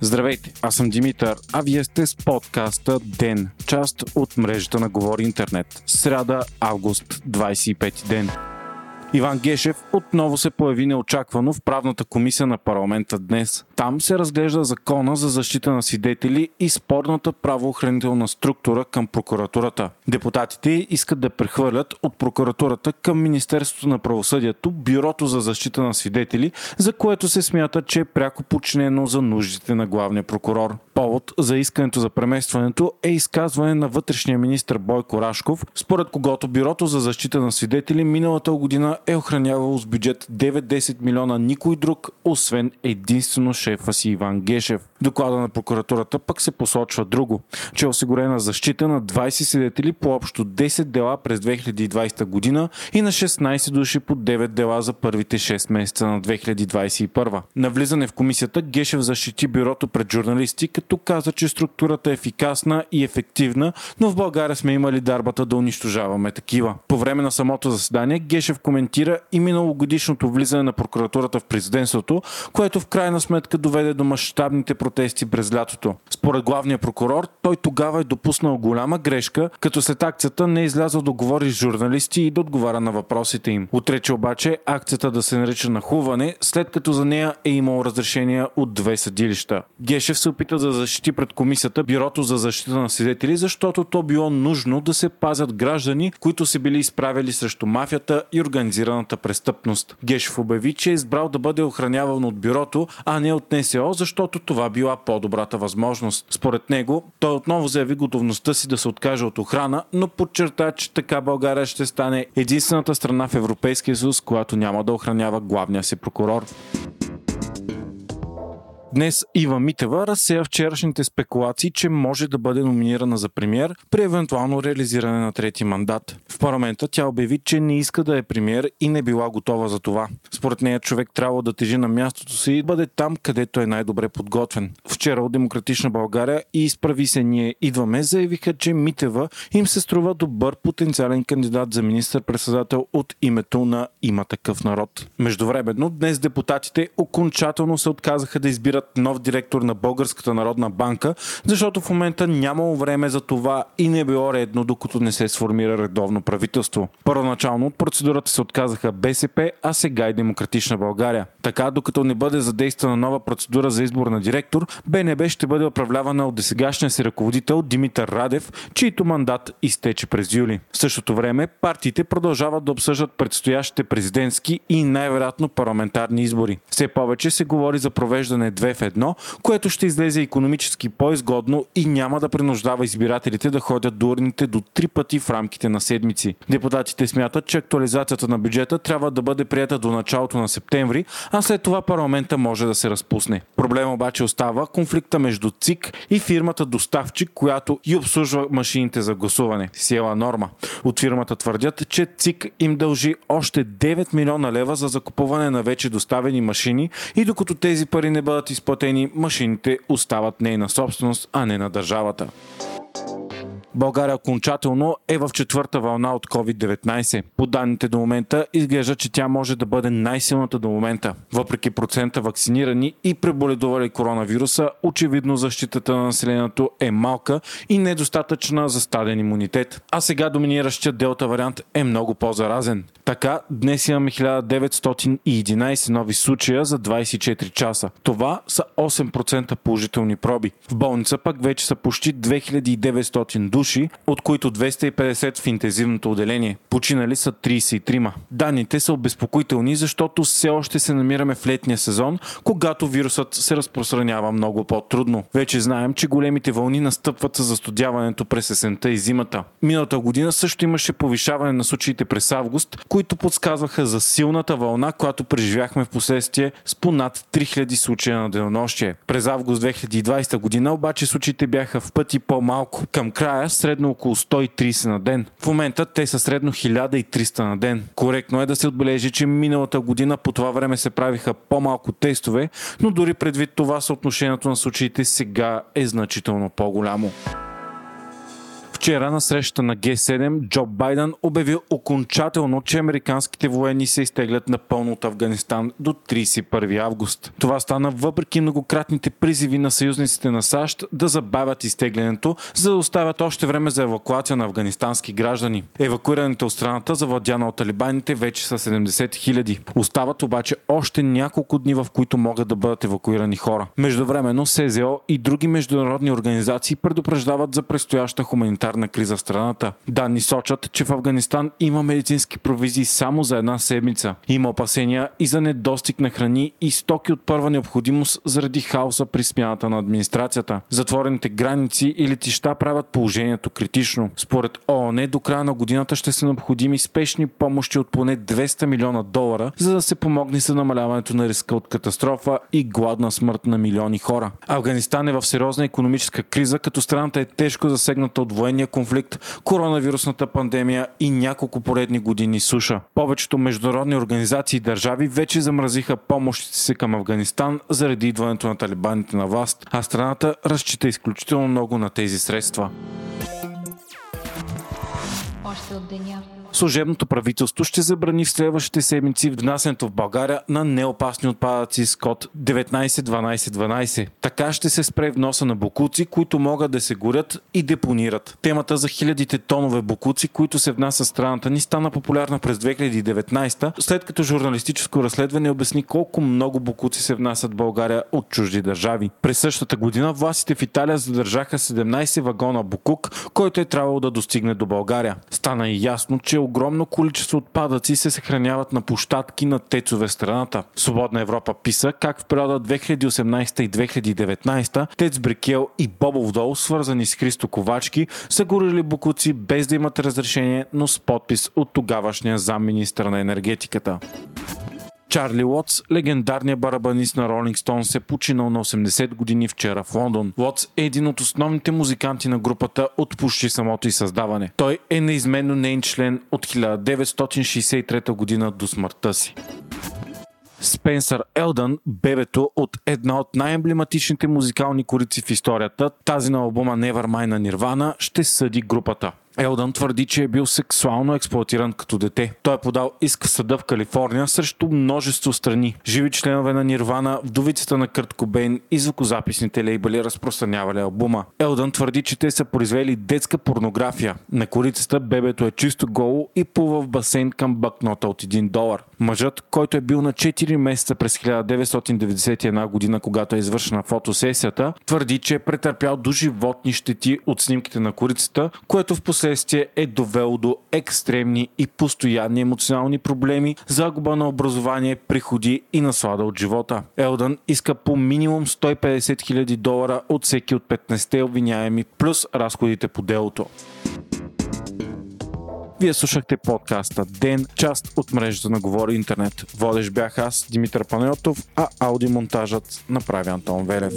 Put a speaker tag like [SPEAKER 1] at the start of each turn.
[SPEAKER 1] Здравейте, аз съм Димитър, а вие сте с подкаста ДЕН, част от мрежата на Говори Интернет. Сряда, август, 25 ден. Иван Гешев отново се появи неочаквано в правната комисия на парламента днес. Там се разглежда закона за защита на свидетели и спорната правоохранителна структура към прокуратурата. Депутатите искат да прехвърлят от прокуратурата към Министерството на правосъдието Бюрото за защита на свидетели, за което се смята, че е пряко подчинено за нуждите на главния прокурор. Повод за искането за преместването е изказване на вътрешния министр Бойко Рашков, според когото Бюрото за защита на свидетели миналата година е охранявало с бюджет 9-10 милиона никой друг, освен единствено шефа си Иван Гешев. Доклада на прокуратурата пък се посочва друго, че е осигурена защита на 20 свидетели по общо 10 дела през 2020 година и на 16 души по 9 дела за първите 6 месеца на 2021. На влизане в комисията Гешев защити бюрото пред журналисти, като каза, че структурата е ефикасна и ефективна, но в България сме имали дарбата да унищожаваме такива. По време на самото заседание Гешев коментира и миналогодишното влизане на прокуратурата в президентството, което в крайна сметка доведе до мащабните протести през лятото. Според главния прокурор, той тогава е допуснал голяма грешка, като след акцията не е излязъл да говори с журналисти и да отговаря на въпросите им. Отрече обаче акцията да се нарича нахуване, след като за нея е имал разрешения от две съдилища. Гешев се опита да защити пред комисията Бюрото за защита на свидетели, защото то било нужно да се пазят граждани, които се били изправили срещу мафията и организираната престъпност. Гешев обяви, че е избрал да бъде охраняван от бюрото, а не от НСО, защото това била по-добрата възможност. Според него, той отново заяви готовността си да се откаже от охрана, но подчерта, че така България ще стане единствената страна в Европейския съюз, която няма да охранява главния си прокурор. Днес Ива Митева разсея вчерашните спекулации, че може да бъде номинирана за премьер при евентуално реализиране на трети мандат. В парламента тя обяви, че не иска да е премьер и не била готова за това. Според нея човек трябва да тежи на мястото си и бъде там, където е най-добре подготвен. Вчера от Демократична България и изправи се ние идваме заявиха, че Митева им се струва добър потенциален кандидат за министър-председател от името на има такъв народ. Междувременно днес депутатите окончателно се отказаха да избират нов директор на Българската народна банка, защото в момента нямало време за това и не било редно, докато не се сформира редовно правителство. Първоначално от процедурата се отказаха БСП, а сега и Демократична България. Така, докато не бъде задействана нова процедура за избор на директор, БНБ ще бъде управлявана от десегашния си ръководител Димитър Радев, чийто мандат изтече през юли. В същото време партиите продължават да обсъждат предстоящите президентски и най-вероятно парламентарни избори. Все повече се говори за провеждане две в едно, което ще излезе економически по-изгодно и няма да принуждава избирателите да ходят до урните до три пъти в рамките на седмици. Депутатите смятат, че актуализацията на бюджета трябва да бъде прията до началото на септември, а след това парламента може да се разпусне. Проблем обаче остава конфликта между ЦИК и фирмата доставчик, която и обслужва машините за гласуване. Сиела норма. От фирмата твърдят, че ЦИК им дължи още 9 милиона лева за закупуване на вече доставени машини и докато тези пари не бъдат изплатени, машините остават нейна собственост, а не на държавата. България окончателно е в четвърта вълна от COVID-19. По данните до момента изглежда, че тя може да бъде най-силната до момента. Въпреки процента вакцинирани и преболедували коронавируса, очевидно защитата на населението е малка и недостатъчна за стаден имунитет. А сега доминиращия делта вариант е много по-заразен. Така, днес имаме 1911 нови случая за 24 часа. Това са 8% положителни проби. В болница пък вече са почти 2900 души, от които 250 в интензивното отделение. Починали са 33. Данните са обезпокоителни, защото все още се намираме в летния сезон, когато вирусът се разпространява много по-трудно. Вече знаем, че големите вълни настъпват с застудяването през есента и зимата. Миналата година също имаше повишаване на случаите през август, които подсказваха за силната вълна, която преживяхме в последствие с понад 3000 случая на денонощие. През август 2020 година обаче случаите бяха в пъти по-малко. Към края средно около 130 на ден. В момента те са средно 1300 на ден. Коректно е да се отбележи, че миналата година по това време се правиха по-малко тестове, но дори предвид това съотношението на случаите сега е значително по-голямо. Вчера на срещата на Г7 Джо Байден обяви окончателно, че американските военни се изтеглят напълно от Афганистан до 31 август. Това стана въпреки многократните призиви на съюзниците на САЩ да забавят изтеглянето, за да оставят още време за евакуация на афганистански граждани. Евакуираните от страната, завладяна от талибаните, вече са 70 хиляди. Остават обаче още няколко дни, в които могат да бъдат евакуирани хора. Междувременно СЗО и други международни организации предупреждават за предстояща хуманитарна криза в страната. Данни сочат, че в Афганистан има медицински провизии само за една седмица. Има опасения и за недостиг на храни и стоки от първа необходимост заради хаоса при смяната на администрацията. Затворените граници и летища правят положението критично. Според ООН до края на годината ще са необходими спешни помощи от поне 200 милиона долара, за да се помогне за намаляването на риска от катастрофа и гладна смърт на милиони хора. Афганистан е в сериозна економическа криза, като страната е тежко засегната от военния конфликт, коронавирусната пандемия и няколко поредни години суша. Повечето международни организации и държави вече замразиха помощите си към Афганистан заради идването на талибаните на власт, а страната разчита изключително много на тези средства.
[SPEAKER 2] Още от деня
[SPEAKER 1] служебното правителство ще забрани в следващите седмици внасянето в България на неопасни отпадъци с код 191212. Така ще се спре вноса на бокуци, които могат да се горят и депонират. Темата за хилядите тонове бокуци, които се внасят в страната ни, стана популярна през 2019, след като журналистическо разследване обясни колко много бокуци се внасят в България от чужди държави. През същата година властите в Италия задържаха 17 вагона бокук, който е трябвало да достигне до България. Стана и ясно, че огромно количество отпадъци се съхраняват на площадки на тецове в страната. Свободна Европа писа как в периода 2018 и 2019 Тец Брикел и Бобов дол, свързани с Христо Ковачки, са горили букуци без да имат разрешение, но с подпис от тогавашния замминистър на енергетиката. Чарли Уотс, легендарният барабанист на Ролинг Стоун, се починал на 80 години вчера в Лондон. Уотс е един от основните музиканти на групата от почти самото и създаване. Той е неизменно нейн член от 1963 година до смъртта си. Спенсър Елдън, бебето от една от най-емблематичните музикални корици в историята, тази на албума Nevermind на Нирвана, ще съди групата. Елдън твърди, че е бил сексуално експлуатиран като дете. Той е подал иск в съда в Калифорния срещу множество страни. Живи членове на Нирвана, вдовицата на Кърт Кобейн и звукозаписните лейбъли разпространявали албума. Елдън твърди, че те са произвели детска порнография. На корицата бебето е чисто голо и плува в басейн към бакнота от 1 долар. Мъжът, който е бил на 4 месеца през 1991 година, когато е извършена фотосесията, твърди, че е претърпял до животни щети от снимките на корицата, което в последствие е довело до екстремни и постоянни емоционални проблеми, загуба на образование, приходи и наслада от живота. Елдън иска по минимум 150 000 долара от всеки от 15 обвиняеми, плюс разходите по делото. Вие слушахте подкаста Ден, част от мрежата на Говори Интернет. Водещ бях аз, Димитър Панайотов, а аудиомонтажът направи Антон Велев.